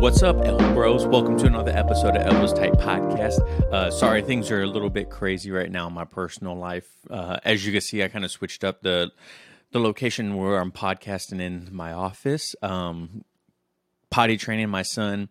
What's up, Elbow Bros? Welcome to another episode of Elbows Tight Podcast. Uh, sorry, things are a little bit crazy right now in my personal life. Uh, as you can see, I kind of switched up the the location where I'm podcasting in my office. Um, potty training my son.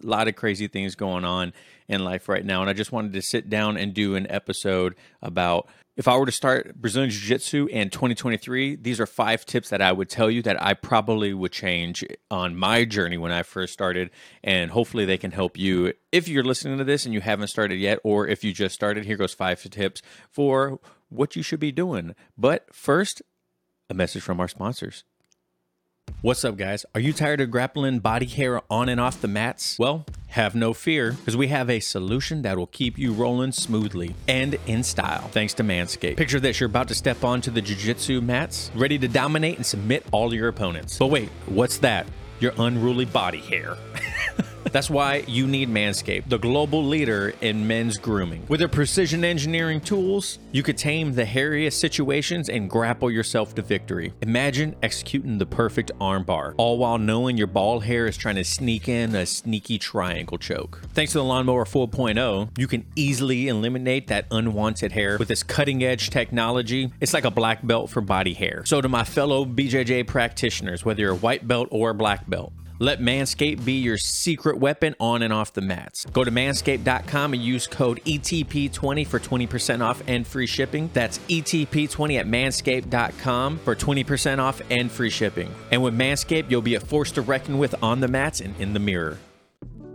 A lot of crazy things going on in life right now, and I just wanted to sit down and do an episode about if I were to start Brazilian Jiu Jitsu in 2023, these are five tips that I would tell you that I probably would change on my journey when I first started. And hopefully they can help you if you're listening to this and you haven't started yet, or if you just started. Here goes five tips for what you should be doing. But first, a message from our sponsors. What's up, guys? Are you tired of grappling body hair on and off the mats? Well, have no fear, because we have a solution that will keep you rolling smoothly and in style, thanks to Manscaped. Picture this you're about to step onto the jiu jitsu mats, ready to dominate and submit all your opponents. But wait, what's that? Your unruly body hair. That's why you need Manscaped, the global leader in men's grooming. With their precision engineering tools, you could tame the hairiest situations and grapple yourself to victory. Imagine executing the perfect armbar, all while knowing your ball hair is trying to sneak in a sneaky triangle choke. Thanks to the Lawnmower 4.0, you can easily eliminate that unwanted hair with this cutting edge technology. It's like a black belt for body hair. So, to my fellow BJJ practitioners, whether you're a white belt or a black belt, let Manscaped be your secret weapon on and off the mats. Go to manscaped.com and use code ETP20 for 20% off and free shipping. That's ETP20 at manscaped.com for 20% off and free shipping. And with Manscaped, you'll be a force to reckon with on the mats and in the mirror.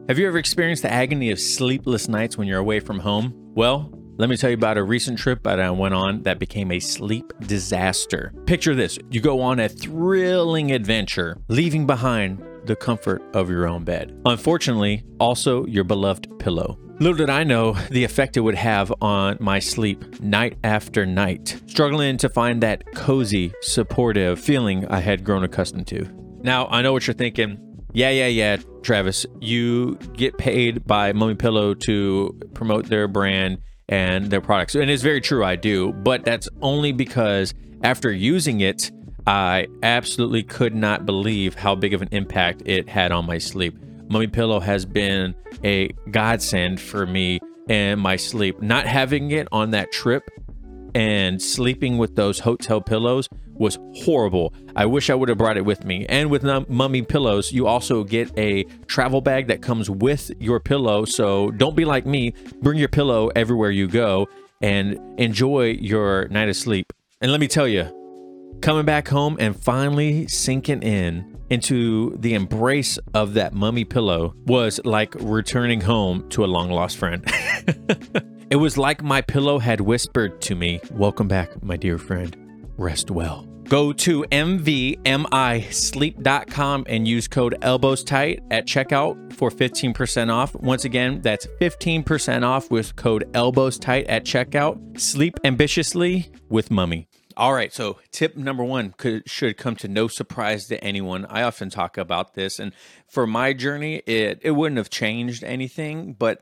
Have you ever experienced the agony of sleepless nights when you're away from home? Well, let me tell you about a recent trip that I went on that became a sleep disaster. Picture this you go on a thrilling adventure, leaving behind the comfort of your own bed. Unfortunately, also your beloved pillow. Little did I know the effect it would have on my sleep night after night, struggling to find that cozy, supportive feeling I had grown accustomed to. Now, I know what you're thinking. Yeah, yeah, yeah, Travis, you get paid by Mummy Pillow to promote their brand and their products. And it's very true, I do, but that's only because after using it, I absolutely could not believe how big of an impact it had on my sleep. Mummy Pillow has been a godsend for me and my sleep. Not having it on that trip and sleeping with those hotel pillows was horrible. I wish I would have brought it with me. And with Mummy Pillows, you also get a travel bag that comes with your pillow. So don't be like me. Bring your pillow everywhere you go and enjoy your night of sleep. And let me tell you, coming back home and finally sinking in into the embrace of that mummy pillow was like returning home to a long lost friend. it was like my pillow had whispered to me, Welcome back, my dear friend. Rest well. Go to mvmisleep.com and use code elbows tight at checkout for 15% off. Once again, that's 15% off with code elbows tight at checkout. Sleep ambitiously with Mummy. All right, so tip number one could, should come to no surprise to anyone. I often talk about this, and for my journey, it it wouldn't have changed anything. But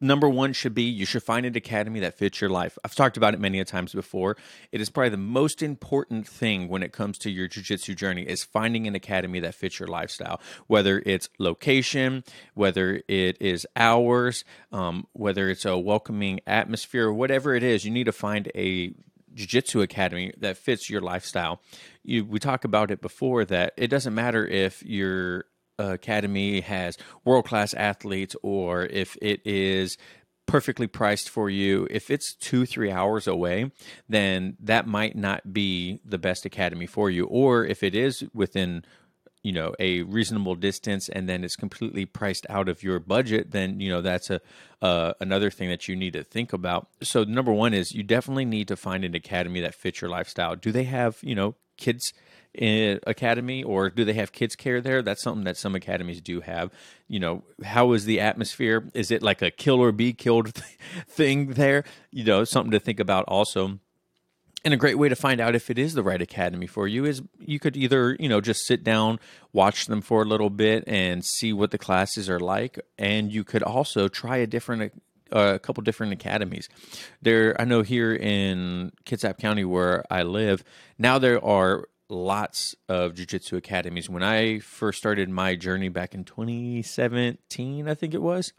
number one should be you should find an academy that fits your life. I've talked about it many a times before. It is probably the most important thing when it comes to your jiu-jitsu journey is finding an academy that fits your lifestyle. Whether it's location, whether it is hours, um, whether it's a welcoming atmosphere, whatever it is, you need to find a jiu-jitsu academy that fits your lifestyle. You, we talk about it before that it doesn't matter if your academy has world-class athletes or if it is perfectly priced for you. If it's two three hours away then that might not be the best academy for you. Or if it is within you know a reasonable distance and then it's completely priced out of your budget then you know that's a uh, another thing that you need to think about. So number one is you definitely need to find an academy that fits your lifestyle. Do they have you know kids academy or do they have kids care there? That's something that some academies do have. You know how is the atmosphere? Is it like a kill or be killed thing there? You know something to think about also and a great way to find out if it is the right academy for you is you could either you know just sit down watch them for a little bit and see what the classes are like and you could also try a different uh, a couple different academies there i know here in kitsap county where i live now there are lots of jiu-jitsu academies. When I first started my journey back in 2017, I think it was,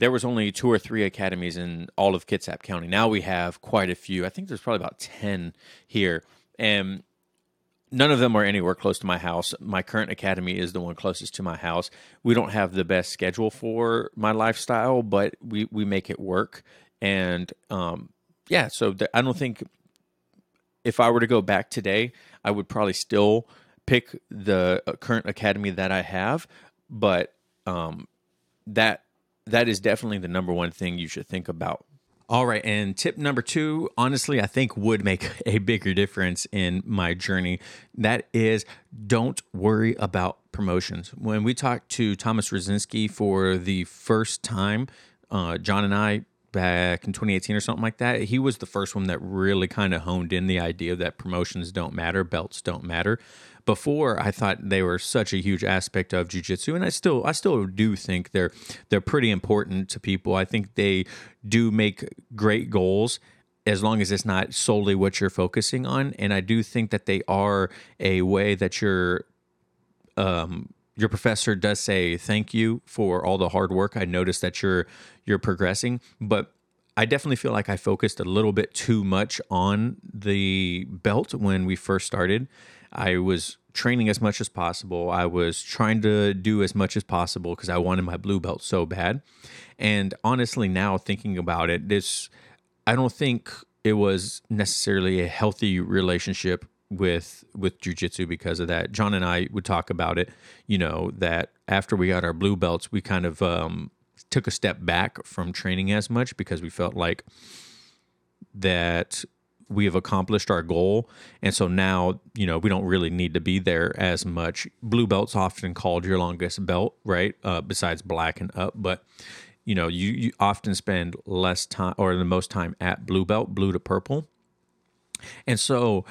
there was only two or three academies in all of Kitsap County. Now we have quite a few. I think there's probably about 10 here. And none of them are anywhere close to my house. My current academy is the one closest to my house. We don't have the best schedule for my lifestyle, but we, we make it work. And um, yeah, so I don't think if I were to go back today, I would probably still pick the uh, current academy that I have, but um, that that is definitely the number one thing you should think about. All right, and tip number two, honestly, I think would make a bigger difference in my journey. That is, don't worry about promotions. When we talked to Thomas Rosinski for the first time, uh, John and I back in 2018 or something like that, he was the first one that really kind of honed in the idea that promotions don't matter, belts don't matter before I thought they were such a huge aspect of jujitsu, and I still I still do think they're they're pretty important to people. I think they do make great goals as long as it's not solely what you're focusing on, and I do think that they are a way that your um your professor does say thank you for all the hard work. I noticed that you're you're progressing, but I definitely feel like I focused a little bit too much on the belt when we first started. I was training as much as possible. I was trying to do as much as possible because I wanted my blue belt so bad. And honestly, now thinking about it, this I don't think it was necessarily a healthy relationship with with jujitsu because of that. John and I would talk about it. You know that after we got our blue belts, we kind of um, took a step back from training as much because we felt like that we have accomplished our goal. And so now you know we don't really need to be there as much. Blue belt's often called your longest belt right? Uh, besides black and up. But you know you, you often spend less time or the most time at blue belt blue to purple. And so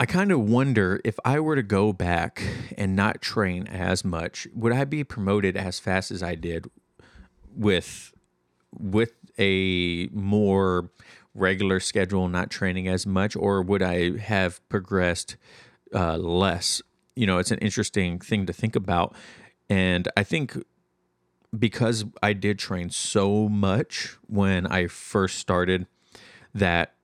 I kind of wonder if I were to go back and not train as much, would I be promoted as fast as I did with with a more regular schedule, not training as much, or would I have progressed uh, less? You know, it's an interesting thing to think about. And I think because I did train so much when I first started, that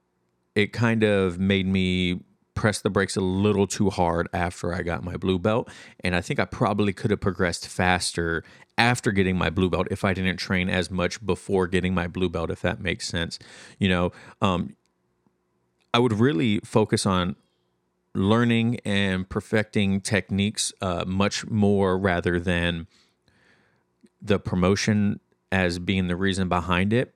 it kind of made me press the brakes a little too hard after I got my blue belt. And I think I probably could have progressed faster after getting my blue belt if I didn't train as much before getting my blue belt, if that makes sense. You know, um, I would really focus on learning and perfecting techniques uh, much more rather than the promotion as being the reason behind it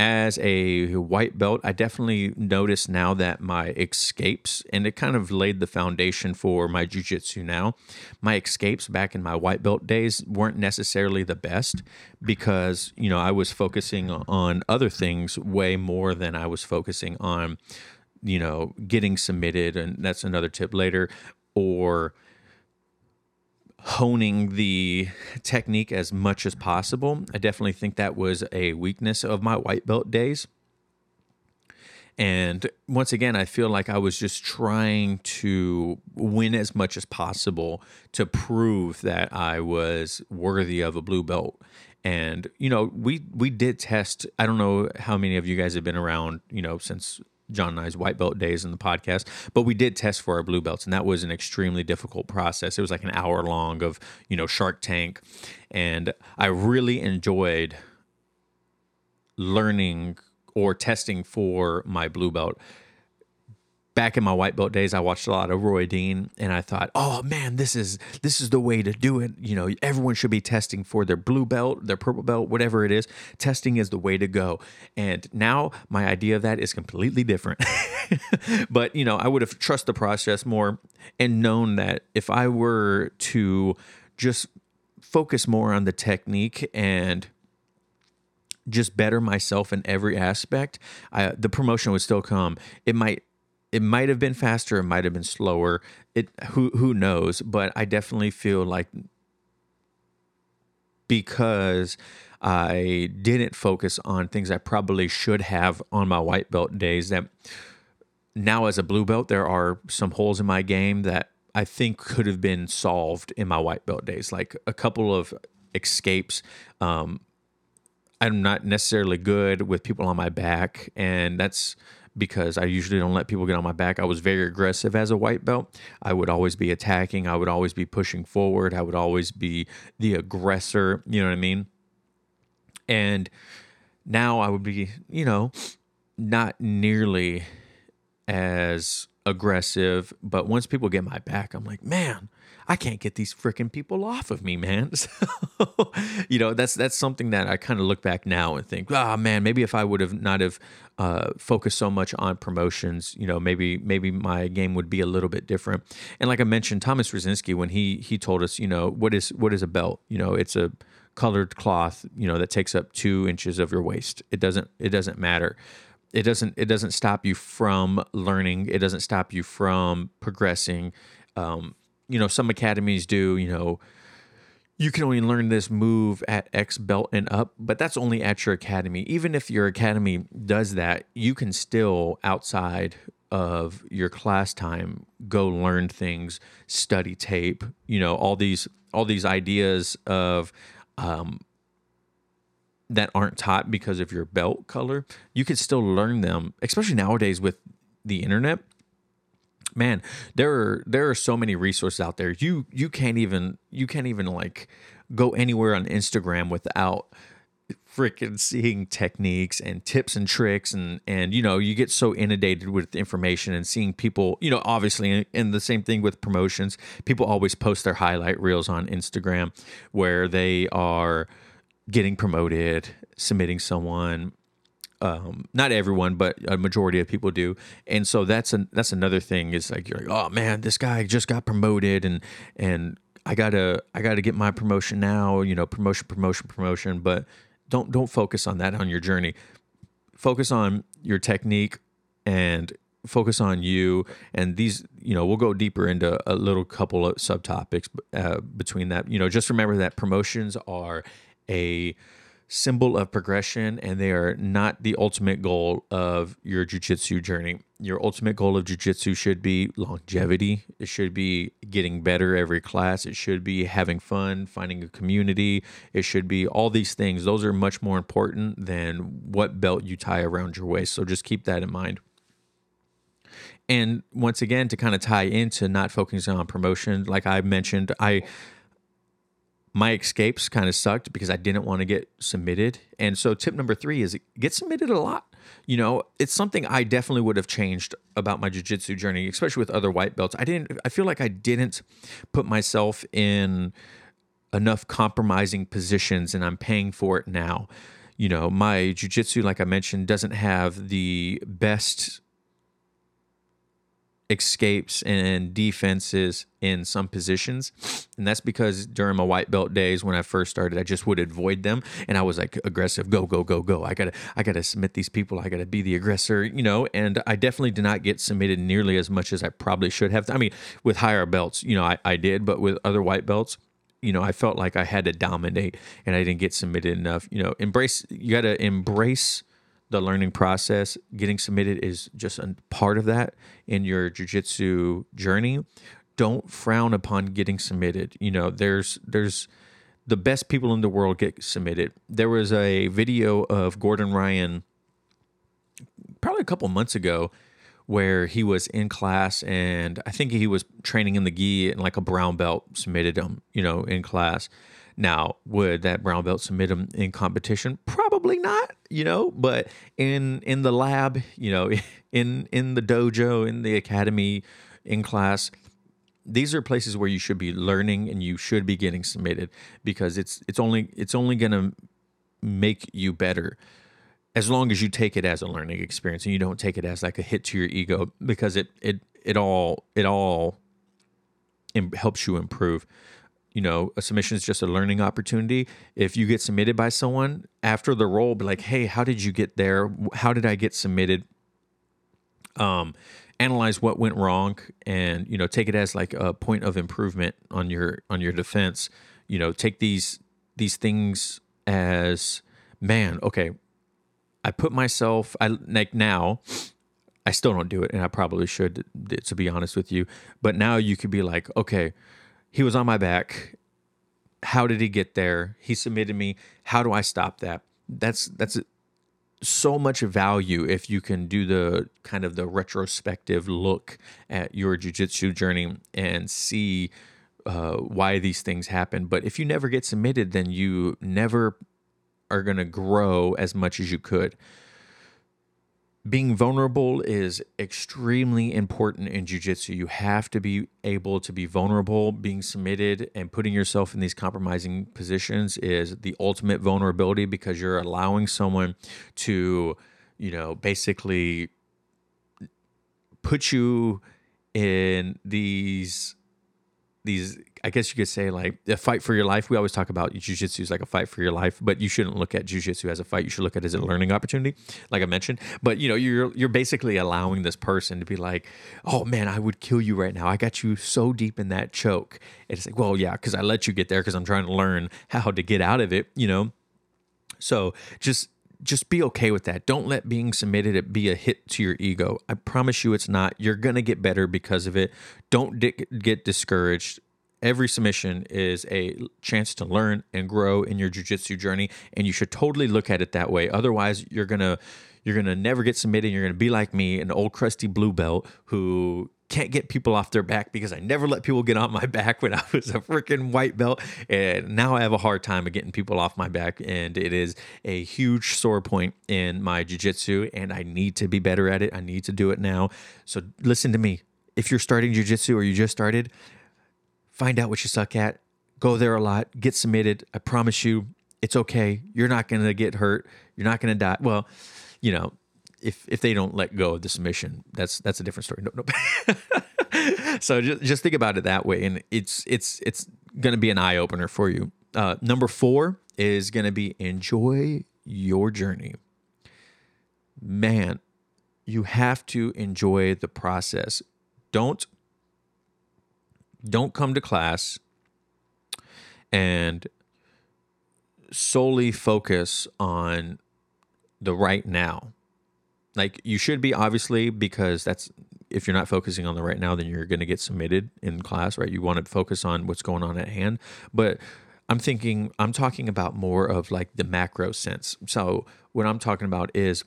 as a white belt, I definitely notice now that my escapes, and it kind of laid the foundation for my jujitsu now. My escapes back in my white belt days weren't necessarily the best because, you know, I was focusing on other things way more than I was focusing on, you know, getting submitted. And that's another tip later. Or, honing the technique as much as possible. I definitely think that was a weakness of my white belt days. And once again, I feel like I was just trying to win as much as possible to prove that I was worthy of a blue belt. And you know, we we did test. I don't know how many of you guys have been around, you know, since John and I's white belt days in the podcast, but we did test for our blue belts, and that was an extremely difficult process. It was like an hour long of you know Shark Tank, and I really enjoyed learning or testing for my blue belt back in my white belt days, I watched a lot of Roy Dean, and I thought, oh man, this is this is the way to do it. You know, everyone should be testing for their blue belt, their purple belt, whatever it is. Testing is the way to go. And now my idea of that is completely different. but you know, I would have trust the process more and known that if I were to just focus more on the technique and just better myself in every aspect, I, the promotion would still come. It might it might have been faster, it might have been slower. It who who knows, but I definitely feel like because I didn't focus on things I probably should have on my white belt days that now as a blue belt, there are some holes in my game that I think could have been solved in my white belt days, like a couple of escapes. Um, I'm not necessarily good with people on my back, and that's because I usually don't let people get on my back. I was very aggressive as a white belt. I would always be attacking, I would always be pushing forward, I would always be the aggressor, you know what I mean? And now I would be, you know, not nearly as aggressive, but once people get my back, I'm like, man, I can't get these freaking people off of me, man. So, you know, that's that's something that I kind of look back now and think, ah, oh, man, maybe if I would have not have uh, focused so much on promotions, you know, maybe maybe my game would be a little bit different. And like I mentioned, Thomas Rosinski, when he he told us, you know, what is what is a belt? You know, it's a colored cloth, you know, that takes up two inches of your waist. It doesn't it doesn't matter it doesn't it doesn't stop you from learning. It doesn't stop you from progressing. Um, you know some academies do you know you can only learn this move at x belt and up but that's only at your academy. Even if your academy does that you can still outside of your class time go learn things study tape you know all these all these ideas of um, that aren't taught because of your belt color, you could still learn them, especially nowadays with the internet. Man, there are there are so many resources out there. You you can't even you can't even like go anywhere on Instagram without freaking seeing techniques and tips and tricks and and you know you get so inundated with information and seeing people you know obviously and the same thing with promotions people always post their highlight reels on Instagram where they are getting promoted, submitting someone. Um, not everyone, but a majority of people do, and so that's an that's another thing. Is like you're like, oh man, this guy just got promoted, and and I gotta I gotta get my promotion now. You know, promotion, promotion, promotion. But don't don't focus on that on your journey. Focus on your technique and focus on you and these you know we'll go deeper into a little couple of subtopics uh, between that you know just remember that promotions are a symbol of progression and they are not the ultimate goal of your jiu-jitsu journey. Your ultimate goal of jiu-jitsu should be longevity. It should be getting better every class. It should be having fun, finding a community. It should be all these things. Those are much more important than what belt you tie around your waist. So just keep that in mind. And once again, to kind of tie into not focusing on promotion, like I mentioned, I my escapes kind of sucked because I didn't want to get submitted. And so tip number three is get submitted a lot. You know, it's something I definitely would have changed about my jujitsu journey, especially with other white belts. I didn't I feel like I didn't put myself in enough compromising positions and I'm paying for it now. You know, my jujitsu, like I mentioned, doesn't have the best escapes and defenses in some positions. And that's because during my white belt days when I first started, I just would avoid them and I was like aggressive, go, go, go, go. I gotta I gotta submit these people. I gotta be the aggressor, you know, and I definitely did not get submitted nearly as much as I probably should have. I mean, with higher belts, you know, I, I did, but with other white belts, you know, I felt like I had to dominate and I didn't get submitted enough. You know, embrace you gotta embrace the learning process. Getting submitted is just a part of that in your jujitsu journey. Don't frown upon getting submitted. You know, there's there's the best people in the world get submitted. There was a video of Gordon Ryan probably a couple months ago where he was in class and I think he was training in the gi and like a brown belt submitted him, you know, in class. Now, would that brown belt submit him in competition? Probably not, you know, but in in the lab, you know, in in the dojo, in the academy, in class, these are places where you should be learning and you should be getting submitted because it's it's only it's only going to make you better as long as you take it as a learning experience and you don't take it as like a hit to your ego because it it it all it all helps you improve you know, a submission is just a learning opportunity. If you get submitted by someone after the roll, be like, hey, how did you get there? How did I get submitted? Um, analyze what went wrong and you know take it as like a point of improvement on your on your defense you know take these these things as man okay i put myself i like now I still don't do it, and I probably should, to be honest with you. But now you could be like, okay, he was on my back. How did he get there? He submitted me. How do I stop that? That's that's so much value if you can do the kind of the retrospective look at your jujitsu journey and see uh, why these things happen. But if you never get submitted, then you never are going to grow as much as you could being vulnerable is extremely important in jiu-jitsu. You have to be able to be vulnerable. Being submitted and putting yourself in these compromising positions is the ultimate vulnerability because you're allowing someone to you know basically put you in these these I guess you could say like a fight for your life. We always talk about jujitsu is like a fight for your life, but you shouldn't look at jujitsu as a fight. You should look at it as a learning opportunity, like I mentioned. But you know, you're you're basically allowing this person to be like, "Oh man, I would kill you right now. I got you so deep in that choke." It's like, "Well, yeah, because I let you get there because I'm trying to learn how to get out of it." You know, so just just be okay with that. Don't let being submitted be a hit to your ego. I promise you it's not. You're going to get better because of it. Don't di- get discouraged. Every submission is a chance to learn and grow in your jujitsu journey, and you should totally look at it that way. Otherwise, you're gonna you're gonna never get submitted. You're gonna be like me, an old crusty blue belt who can't get people off their back because I never let people get on my back when I was a freaking white belt. And now I have a hard time of getting people off my back. And it is a huge sore point in my jujitsu. And I need to be better at it. I need to do it now. So listen to me. If you're starting jujitsu or you just started, find out what you suck at. Go there a lot. Get submitted. I promise you, it's okay. You're not going to get hurt. You're not going to die. Well, you know, if if they don't let go of the submission, that's that's a different story. No, no. so just just think about it that way, and it's it's it's going to be an eye opener for you. Uh, number four is going to be enjoy your journey. Man, you have to enjoy the process. Don't don't come to class and solely focus on the right now like you should be obviously because that's if you're not focusing on the right now then you're going to get submitted in class right? You want to focus on what's going on at hand. But i'm thinking i'm talking about more of like the macro sense. So what i'm talking about is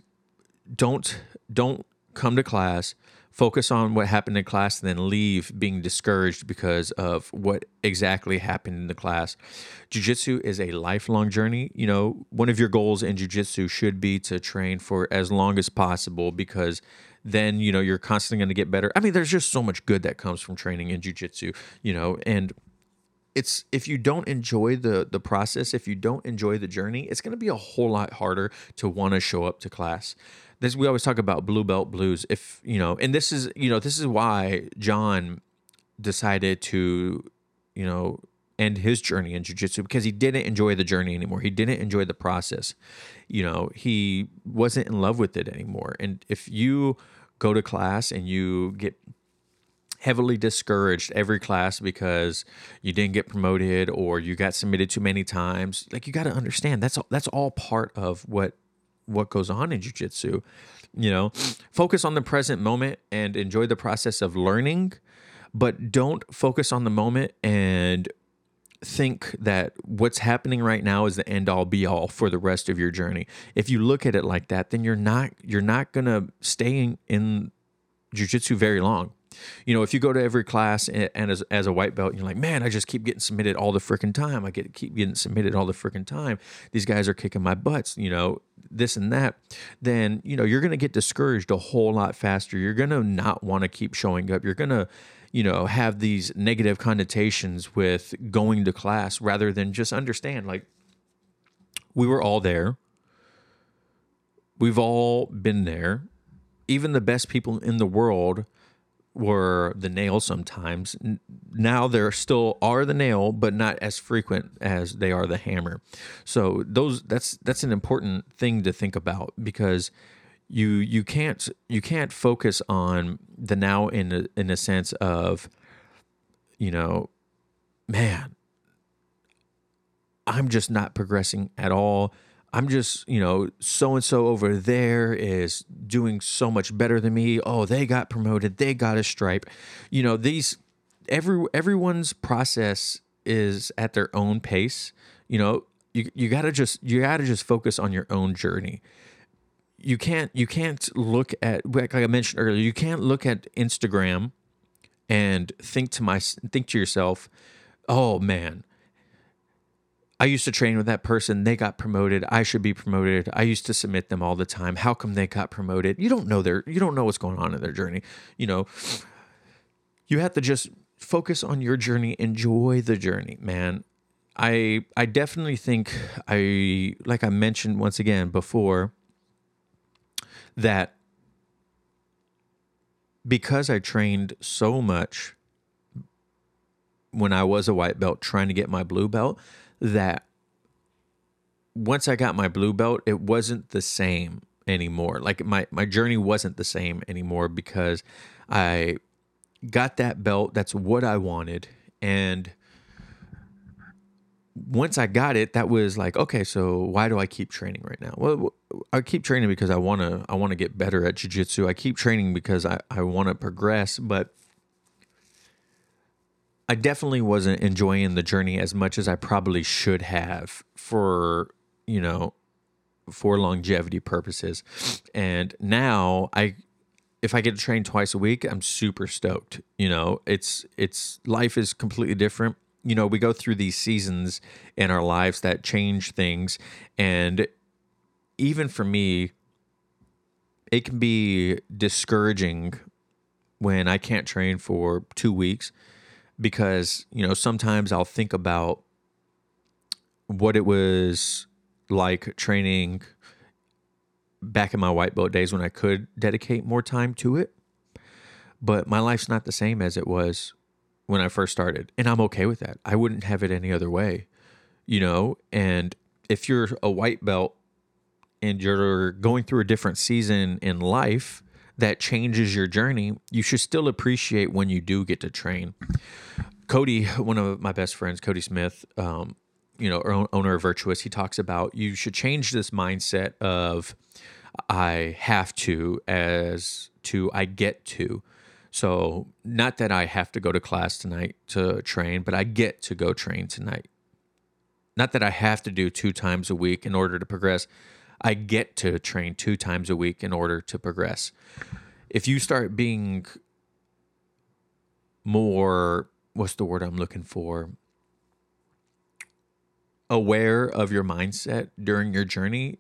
don't don't come to class focus on what happened in class and then leave being discouraged because of what exactly happened in the class. Jiu-jitsu is a lifelong journey. You know, one of your goals in jiu-jitsu should be to train for as long as possible because then, you know, you're constantly going to get better. I mean, there's just so much good that comes from training in jiu-jitsu, you know, and it's if you don't enjoy the the process, if you don't enjoy the journey, it's going to be a whole lot harder to want to show up to class this we always talk about blue belt blues. If you know and this is you know this is why john decided to you know end his journey in jiu-jitsu because he didn't enjoy the journey anymore. He didn't enjoy the process. You know he wasn't in love with it anymore. And if you go to class and you get heavily discouraged every class because you didn't get promoted or you got submitted too many times like you got to understand that's all, that's all part of what what goes on in jiu-jitsu you know? Focus on the present moment and enjoy the process of learning but don't focus on the moment and think that what's happening right now is the end all be all for the rest of your journey. If you look at it like that then you're not you're not to stay in, in jiu-jitsu very long you know, if you go to every class and, and as, as a white belt, you're like, man, I just keep getting submitted all the freaking time. I get keep getting submitted all the freaking time. These guys are kicking my butts, you know, this and that. Then, you know, you're going to get discouraged a whole lot faster. You're going to not want to keep showing up. You're going to, you know, have these negative connotations with going to class rather than just understand like we were all there. We've all been there. Even the best people in the world were the nail sometimes. Now there still are the nail, but not as frequent as they are the hammer. So those that's that's an important thing to think about because you you can't you can't focus on the now in a, in a sense of you know man I'm just not progressing at all. I'm just, you know, so and so over there is doing so much better than me. Oh, they got promoted, they got a stripe. You know, these every everyone's process is at their own pace. You know, you you got to just you got to just focus on your own journey. You can't you can't look at like I mentioned earlier, you can't look at Instagram and think to my think to yourself, "Oh man, I used to train with that person. They got promoted. I should be promoted. I used to submit them all the time. How come they got promoted? You don't know their you don't know what's going on in their journey. You know, you have to just focus on your journey, enjoy the journey, man. I I definitely think I like I mentioned once again before that because I trained so much when I was a white belt trying to get my blue belt that once I got my blue belt it wasn't the same anymore like my my journey wasn't the same anymore because I got that belt that's what I wanted and once I got it, that was like, okay, so why do I keep training right now? Well, I keep training because I want to I want to get better at jiu-jitsu. I keep training because I I want to progress, but I definitely wasn't enjoying the journey as much as I probably should have for, you know, for longevity purposes. And now I if I get to train twice a week, I'm super stoked. You know, it's it's life is completely different you know, we go through these seasons in our lives that change things. And even for me, it can be discouraging when I can't train for two weeks because, you know, sometimes I'll think about what it was like training back in my white belt days when I could dedicate more time to it. But my life's not the same as it was when I first started, and I'm okay with that. I wouldn't have it any other way, you know. And if you're a white belt and you're going through a different season in life that changes your journey, you should still appreciate when you do get to train. Cody, one of my best friends, Cody Smith, um, you know, owner of Virtuous, he talks about you should change this mindset of I have to as to I get to so, not that I have to go to class tonight to train, but I get to go train tonight. Not that I have to do two times a week in order to progress. I get to train two times a week in order to progress. If you start being more, what's the word I'm looking for? Aware of your mindset during your journey,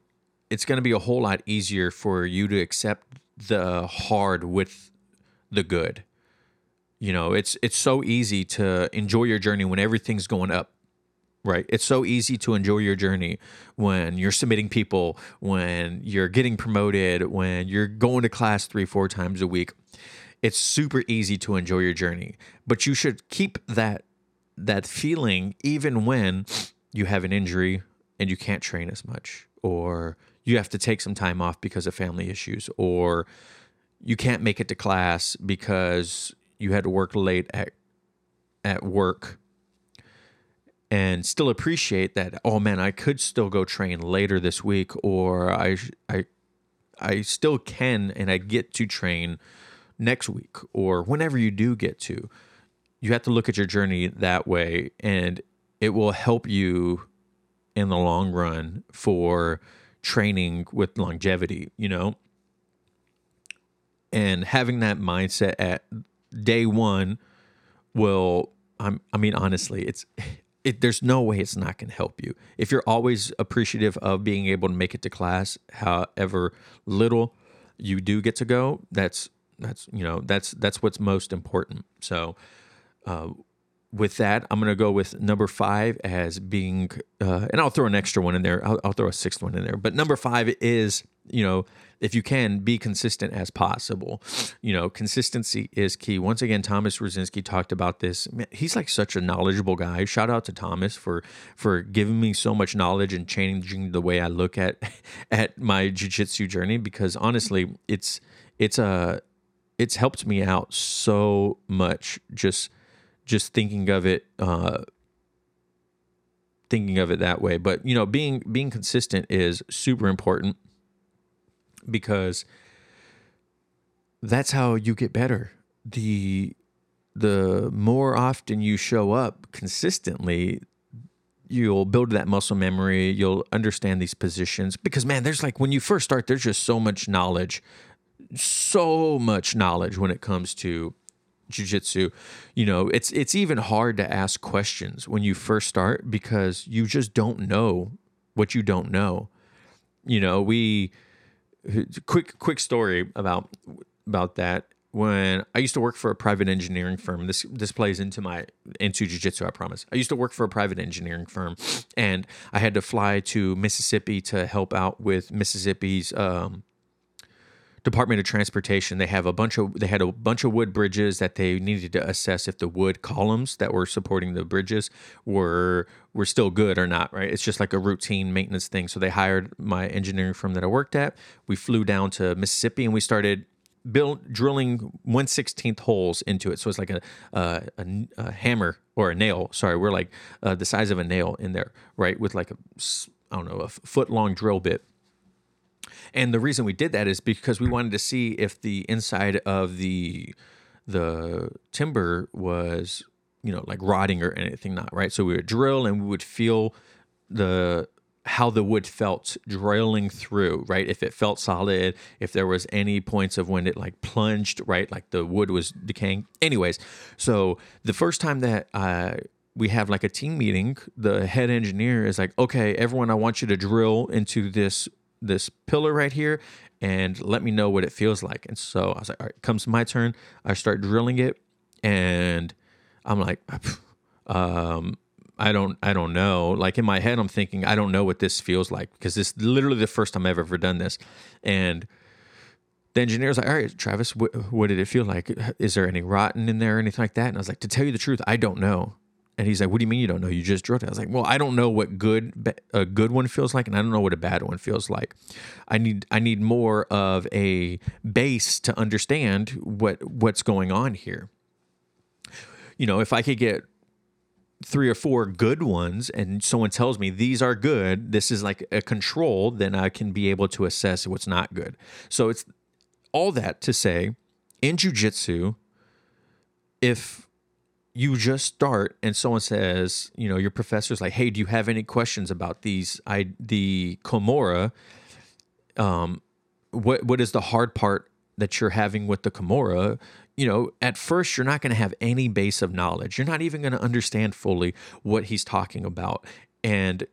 it's going to be a whole lot easier for you to accept the hard with the good. You know, it's it's so easy to enjoy your journey when everything's going up. Right? It's so easy to enjoy your journey when you're submitting people, when you're getting promoted, when you're going to class 3 4 times a week. It's super easy to enjoy your journey, but you should keep that that feeling even when you have an injury and you can't train as much or you have to take some time off because of family issues or you can't make it to class because you had to work late at at work and still appreciate that oh man I could still go train later this week or I I I still can and I get to train next week or whenever you do get to. You have to look at your journey that way and it will help you in the long run for training with longevity you know? And having that mindset at day one will I'm, i mean honestly it's it, there's no way it's not going to help you. If you're always appreciative of being able to make it to class however little you do get to go that's that's you know that's that's what's most important. So uh, with that i'm going to go with number five as being uh, and i'll throw an extra one in there. I'll, I'll throw a sixth one in there. But number five is you know if you can be consistent as possible. You know consistency is key. Once again thomas Rosinski talked about this. He's like such a knowledgeable guy. Shout out to thomas for for giving me so much knowledge and changing the way i look at at my jiu-jitsu journey because honestly it's it's a uh, it's helped me out so much just just thinking of it uh thinking of it that way. But you know, being being consistent is super important because that's how you get better. The the more often you show up consistently, you'll build that muscle memory, you'll understand these positions because man, there's like when you first start there's just so much knowledge, so much knowledge when it comes to jujitsu. You know, it's it's even hard to ask questions when you first start because you just don't know what you don't know. You know, we quick quick story about about that when I used to work for a private engineering firm. This this plays into my into jujitsu. I promise. I used to work for a private engineering firm, and I had to fly to Mississippi to help out with Mississippi's um, Department of Transportation. They have a bunch of they had a bunch of wood bridges that they needed to assess if the wood columns that were supporting the bridges were were still good or not. Right? It's just like a routine maintenance thing. So they hired my engineering firm that I worked at. We flew down to Mississippi and we started build drilling 116th holes into it so it's like a, a, a hammer or a nail sorry we're like uh, the size of a nail in there right with like a i don't know a foot long drill bit and the reason we did that is because we wanted to see if the inside of the the timber was you know like rotting or anything not right so we would drill and we would feel the how the wood felt drilling through, right? If it felt solid, if there was any points of when it like plunged, right? Like the wood was decaying. Anyways, so the first time that uh, we have like a team meeting, the head engineer is like, okay, everyone, I want you to drill into this this pillar right here and let me know what it feels like. And so I was like, all right, comes my turn. I start drilling it and I'm like, um, I don't I don't know. Like in my head, I'm thinking I don't know what this feels like because this is literally the first time I've ever done this. And the engineer's like, "All right, Travis, what, what did it feel like? Is there any rotten in there or anything like that?" And I was like, "To tell you the truth, I don't know." And he's like, "What do you mean you don't know? You just drilled it." I was like, "Well, I don't know what good a good one feels like, and I don't know what a bad one feels like. I need I need more of a base to understand what what's going on here. You know, if I could get three or four good ones and someone tells me these are good, this is like a control, then I can be able to assess what's not good. So it's all that to say in jujitsu, if you just start and someone says, you know, your professor's like, hey, do you have any questions about these I the Kimura? Um, what what is the hard part that you're having with the Kimura? you know, at first you're not going to have any base of knowledge. You're not even going to understand fully what he's talking about. And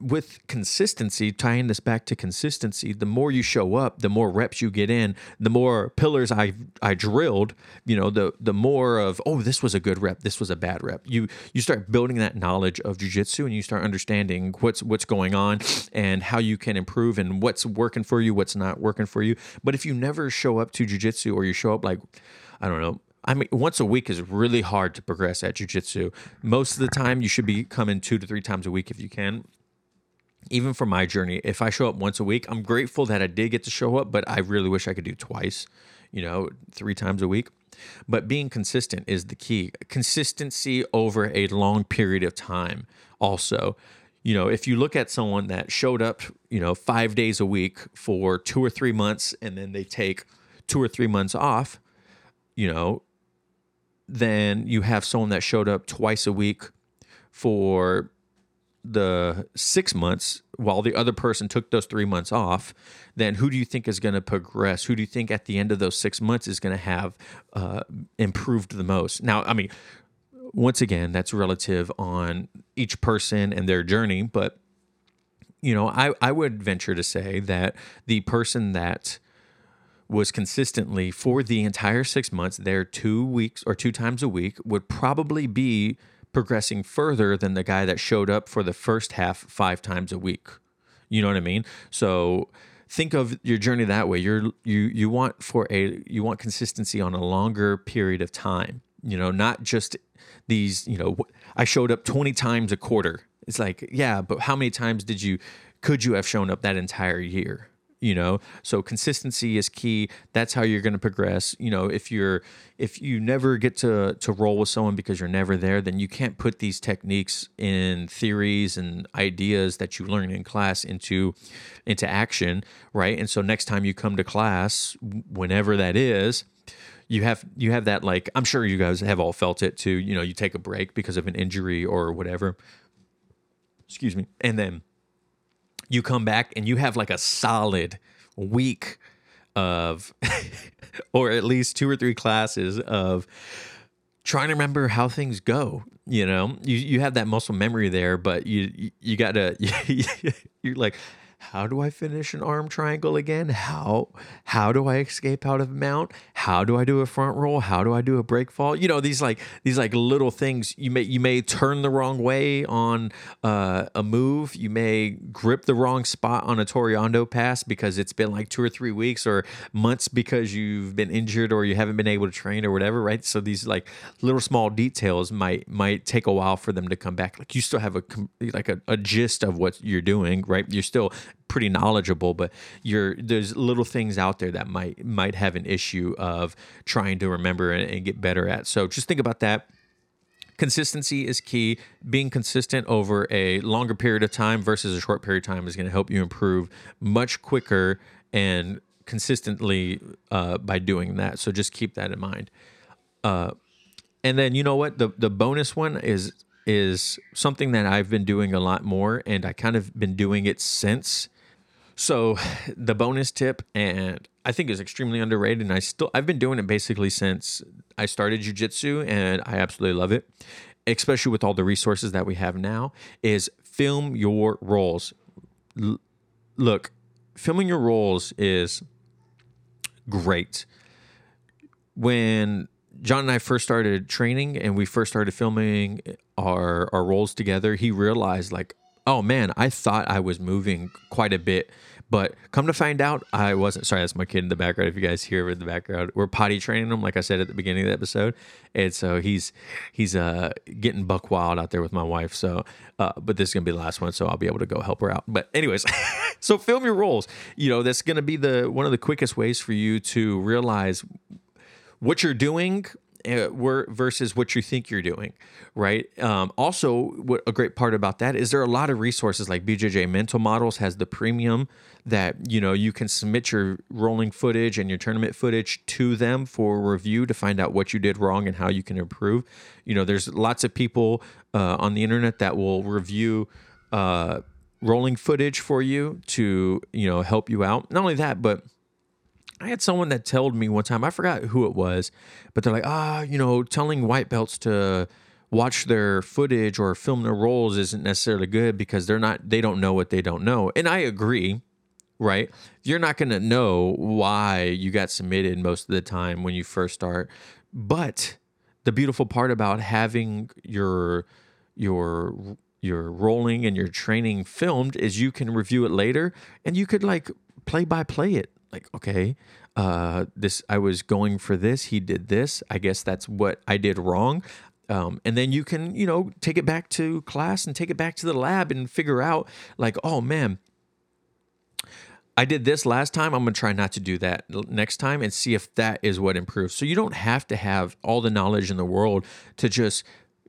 with consistency, tying this back to consistency, the more you show up, the more reps you get in, the more pillars I I drilled, you know, the the more of oh, this was a good rep, this was a bad rep. You you start building that knowledge of jujitsu and you start understanding what's what's going on and how you can improve and what's working for you, what's not working for you. But if you never show up to jujitsu or you show up like I don't know, I mean, once a week is really hard to progress at jujitsu. Most of the time, you should be coming two to three times a week if you can even for my journey, if I show up once a week, I'm grateful that I did get to show up, but I really wish I could do twice, you know, three times a week. But being consistent is the key. Consistency over a long period of time, also. You know, if you look at someone that showed up, you know, five days a week for two or three months and then they take two or three months off, you know, then you have someone that showed up twice a week for the six months while the other person took those three months off, then who do you think is going to progress? Who do you think at the end of those six months is going to have uh, improved the most? Now, I mean, once again, that's relative on each person and their journey, but you know, I, I would venture to say that the person that was consistently for the entire six months there two weeks or two times a week would probably be progressing further than the guy that showed up for the first half five times a week. You know what I mean? So think of your journey that way. You're you you want for a you want consistency on a longer period of time. You know, not just these, you know, I showed up 20 times a quarter. It's like, yeah, but how many times did you could you have shown up that entire year? You know? So consistency is key. That's how you're going to progress. You know if you're if you never get to to roll with someone because you're never there then you can't put these techniques in theories and ideas that you learn in class into into action right? And so next time you come to class whenever that is you have you have that like i'm sure you guys have all felt it too you know you take a break because of an injury or whatever. Excuse me. And then you come back and you have like a solid week of or at least two or three classes of trying to remember how things go you know? You you have that muscle memory there but you you, you got to you're like how do I finish an arm triangle again? How how do I escape out of mount? How do I do a front roll? How do I do a break fall? You know these like these like little things. You may you may turn the wrong way on uh, a move. You may grip the wrong spot on a Toreando pass because it's been like two or three weeks or months because you've been injured or you haven't been able to train or whatever. Right. So these like little small details might might take a while for them to come back. Like you still have a like a, a gist of what you're doing. Right. You're still pretty knowledgeable, but you're there's little things out there that might might have an issue of trying to remember and, and get better at. So just think about that. Consistency is key. Being consistent over a longer period of time versus a short period of time is going to help you improve much quicker and consistently uh, by doing that. So just keep that in mind. Uh, and then you know what the the bonus one is is something that I've been doing a lot more, and I kind of been doing it since so the bonus tip, and I think is extremely underrated, and I still I've been doing it basically since I started jujitsu, and I absolutely love it, especially with all the resources that we have now. Is film your rolls. L- look, filming your rolls is great. When John and I first started training and we first started filming our our rolls together, he realized like, oh man, I thought I was moving quite a bit but come to find out, I wasn't. Sorry, that's my kid in the background. If you guys hear in the background, we're potty training him, like I said at the beginning of the episode, and so he's he's uh getting buck wild out there with my wife. So, uh, but this is gonna be the last one, so I'll be able to go help her out. But anyways, so film your rolls. You know, that's gonna be the one of the quickest ways for you to realize what you're doing uh, versus what you think you're doing, right? Um, also, what a great part about that is there are a lot of resources like BJJ Mental Models has the premium that you know you can submit your rolling footage and your tournament footage to them for review to find out what you did wrong and how you can improve. You know, there's lots of people uh, on the internet that will review. Uh, rolling footage for you to you know help you out not only that but I had someone that told me one time, I forgot who it was, but they're like, ah, you know, telling white belts to watch their footage or film their rolls isn't necessarily good because they're not, they don't know what they don't know. And I agree, right? You're not going to know why you got submitted most of the time when you first start. But the beautiful part about having your, your, your rolling and your training filmed is you can review it later and you could like play by play it like okay uh this i was going for this he did this i guess that's what i did wrong um, and then you can you know take it back to class and take it back to the lab and figure out like oh man I did this last time. I'm going to try not to do that next time and see if that is what improves. So you don't have to have all the knowledge in the world to just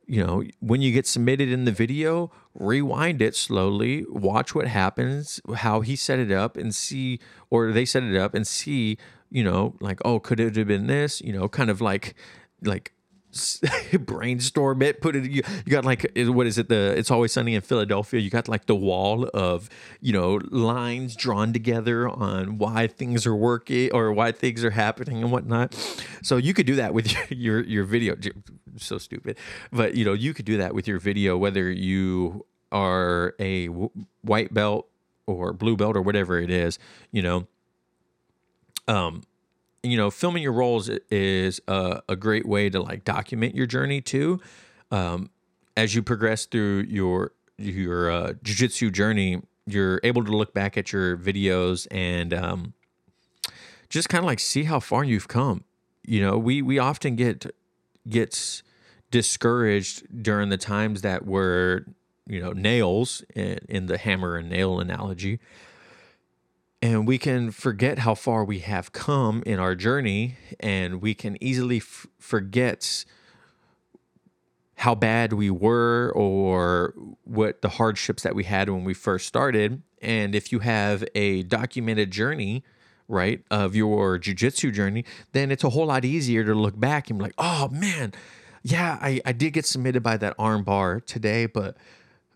you know, when you get submitted in the video, rewind it slowly, watch what happens, how he set it up, and see, or they set it up and see, you know, like, oh, could it have been this? You know, kind of like, like brainstorm it put it you, you got like what is it the it's always sunny in philadelphia. You got like the wall of you know lines drawn together on why things are working or why things are happening and whatnot. So you could do that with your your, your video. So stupid. But you know you could do that with your video whether you are a white belt or blue belt or whatever it is you know. Um you know, filming your rolls is a, a great way to like document your journey too. Um, as you progress through your your uh, jujitsu journey, you're able to look back at your videos and um, just kind of like see how far you've come. You know, we we often get gets discouraged during the times that we're you know nails in, in the hammer and nail analogy and we can forget how far we have come in our journey and we can easily f- forget how bad we were or what the hardships that we had when we first started. And if you have a documented journey right of your jujitsu journey then it's a whole lot easier to look back and be like oh man yeah i, I did get submitted by that arm bar today but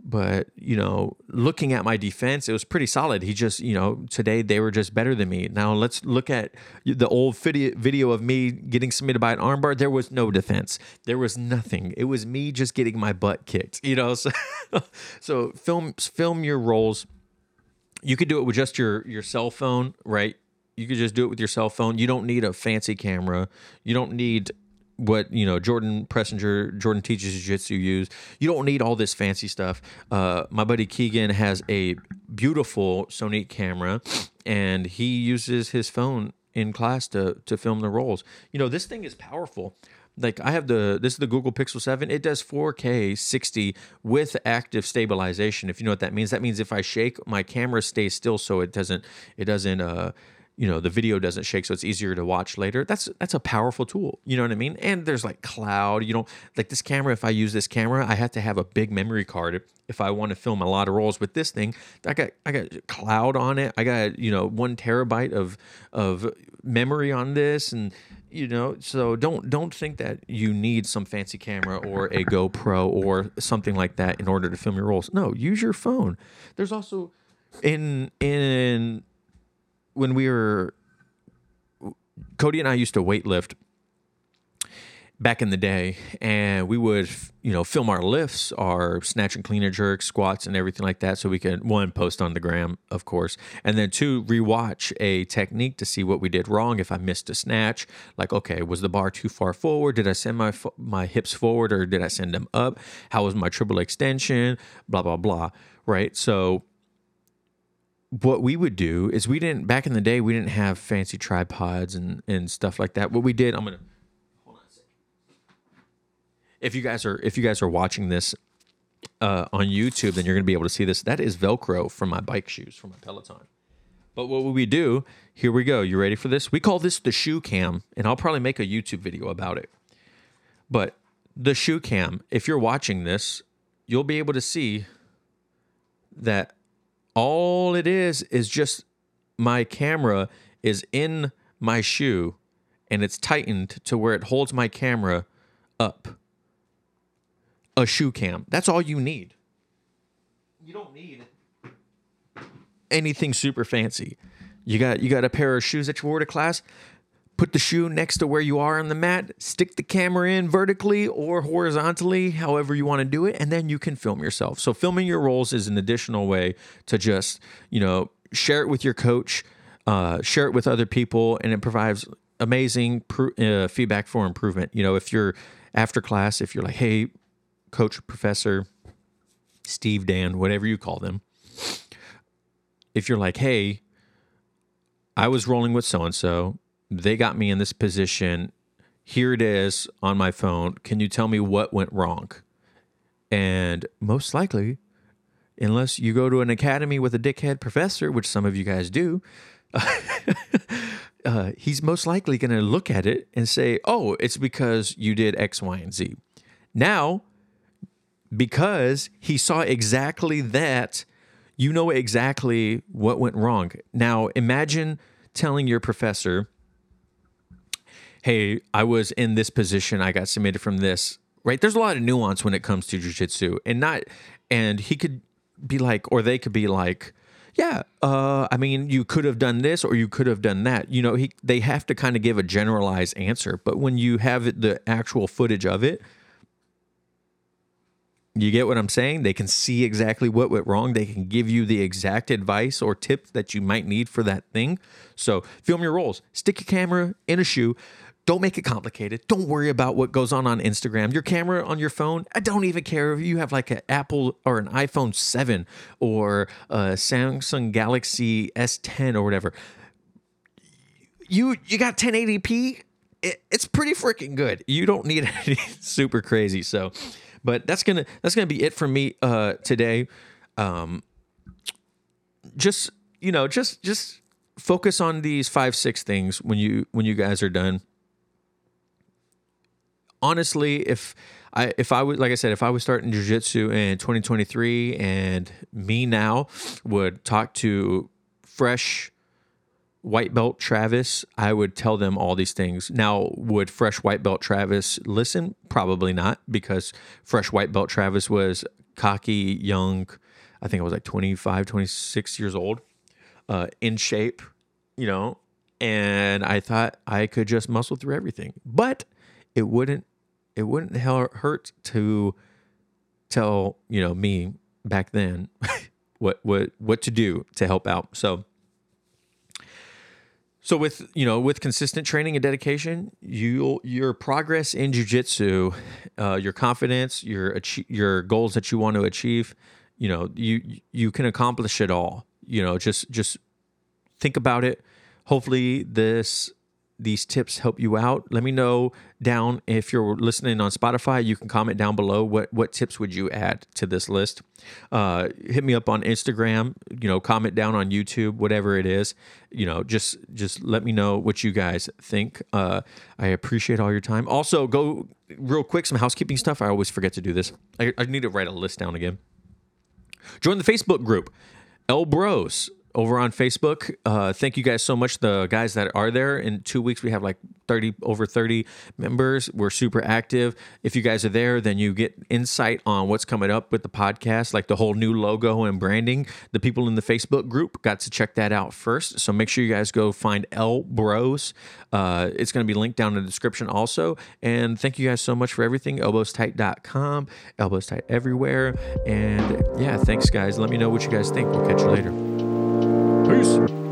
but you know looking at my defense it was pretty solid. He just you know today they were just better than me. Now let's look at the old video of me getting submitted by an armbar there was no defense. There was nothing. It was me just getting my butt kicked you know so so film film your rolls you could do it with just your your cell phone right? You could just do it with your cell phone. You don't need a fancy camera. You don't need what you know Jordan Preisinger, Jordan teaches jiu-jitsu use. You don't need all this fancy stuff. Uh, my buddy Keegan has a beautiful Sony camera, and he uses his phone in class to to film the rolls. You know this thing is powerful. Like I have the this is the Google Pixel 7. It does 4K 60 with active stabilization. If you know what that means, that means if I shake, my camera stays still so it doesn't it doesn't uh you know the video doesn't shake so it's easier to watch later. That's that's a powerful tool you know what i mean? And there's like cloud you know like this camera if i use this camera i have to have a big memory card. If i want to film a lot of rolls with this thing i got i got cloud on it. I got you know one terabyte of of memory on this and you know so don't don't think that you need some fancy camera or a gopro or something like that in order to film your rolls. No use your phone. There's also in in when we were Cody and I used to weightlift back in the day, and we would you know film our lifts, our snatch and cleaner jerks, squats, and everything like that, so we could one post on the gram, of course, and then two rewatch a technique to see what we did wrong. If I missed a snatch, like okay, was the bar too far forward? Did I send my my hips forward or did I send them up? How was my triple extension? Blah blah blah. Right, so what we would do is we didn't back in the day we didn't have fancy tripods and and stuff like that. What we did, I'm gonna hold on a second. If you guys are if you guys are watching this uh, on YouTube, then you're gonna be able to see this. That is Velcro from my bike shoes from my Peloton. But what would we do? Here we go. You ready for this? We call this the shoe cam, and I'll probably make a YouTube video about it. But the shoe cam, if you're watching this, you'll be able to see that all it is is just my camera is in my shoe and it's tightened to where it holds my camera up. A shoe cam. That's all you need. You don't need anything super fancy. You got you got a pair of shoes that you wore to class put the shoe next to where you are on the mat, stick the camera in vertically or horizontally, however you want to do it, and then you can film yourself. So filming your rolls is an additional way to just, you know, share it with your coach, uh, share it with other people, and it provides amazing pr- uh, feedback for improvement. You know, if you're after class, if you're like, hey, coach, professor, Steve, Dan, whatever you call them, if you're like, hey, I was rolling with so and so, they got me in this position. Here it is on my phone. Can you tell me what went wrong? And most likely, unless you go to an academy with a dickhead professor, which some of you guys do, uh, he's most likely going to look at it and say, oh, it's because you did X, Y, and Z. Now, because he saw exactly that, you know exactly what went wrong. Now, imagine telling your professor, hey, I was in this position, I got submitted from this, right? There's a lot of nuance when it comes to jujitsu, and not, and he could be like, or they could be like, yeah, uh, I mean, you could have done this or you could have done that. You know, he they have to kind of give a generalized answer, but when you have the actual footage of it, you get what I'm saying? They can see exactly what went wrong. They can give you the exact advice or tip that you might need for that thing. So, film your rolls. Stick your camera in a shoe. Don't make it complicated. Don't worry about what goes on on Instagram. Your camera on your phone, I don't even care if you have like an Apple or an iPhone 7 or a Samsung Galaxy S10 or whatever. You you got 1080p. It, it's pretty freaking good. You don't need anything super crazy. So, but that's gonna that's gonna be it for me uh, today. Um, just you know, just just focus on these five six things when you when you guys are done honestly if i if i would like i said if i was starting jiu-jitsu in 2023 and me now would talk to fresh white belt travis i would tell them all these things. Now would fresh white belt travis listen? Probably not because fresh white belt travis was cocky young i think i was like 25 26 years old uh, in shape, you know, and I thought I could just muscle through everything. But it wouldn't it wouldn't hurt to tell, you know, me back then what what what to do to help out. So so with you know with consistent training and dedication, you your progress in jujitsu, uh, your confidence, your your goals that you want to achieve, you know you you can accomplish it all you know just just think about it hopefully this these tips help you out. Let me know down if you're listening on spotify you can comment down below what what tips would you add to this list. Uh, hit me up on instagram you know comment down on youtube whatever it is. You know just just let me know what you guys think. Uh, i appreciate all your time. Also go real quick some housekeeping stuff. I always forget to do this. I, I need to write a list down again. Join the facebook group El Bros over on Facebook. Uh, thank you guys so much, the guys that are there. In two weeks, we have like 30, over 30 members. We're super active. If you guys are there, then you get insight on what's coming up with the podcast, like the whole new logo and branding. The people in the Facebook group got to check that out first. So make sure you guys go find El Bros. Uh, it's going to be linked down in the description also. And thank you guys so much for everything. Elbowstight.com, elbows tight everywhere. And yeah, thanks, guys. Let me know what you guys think. We'll catch you later. Peace.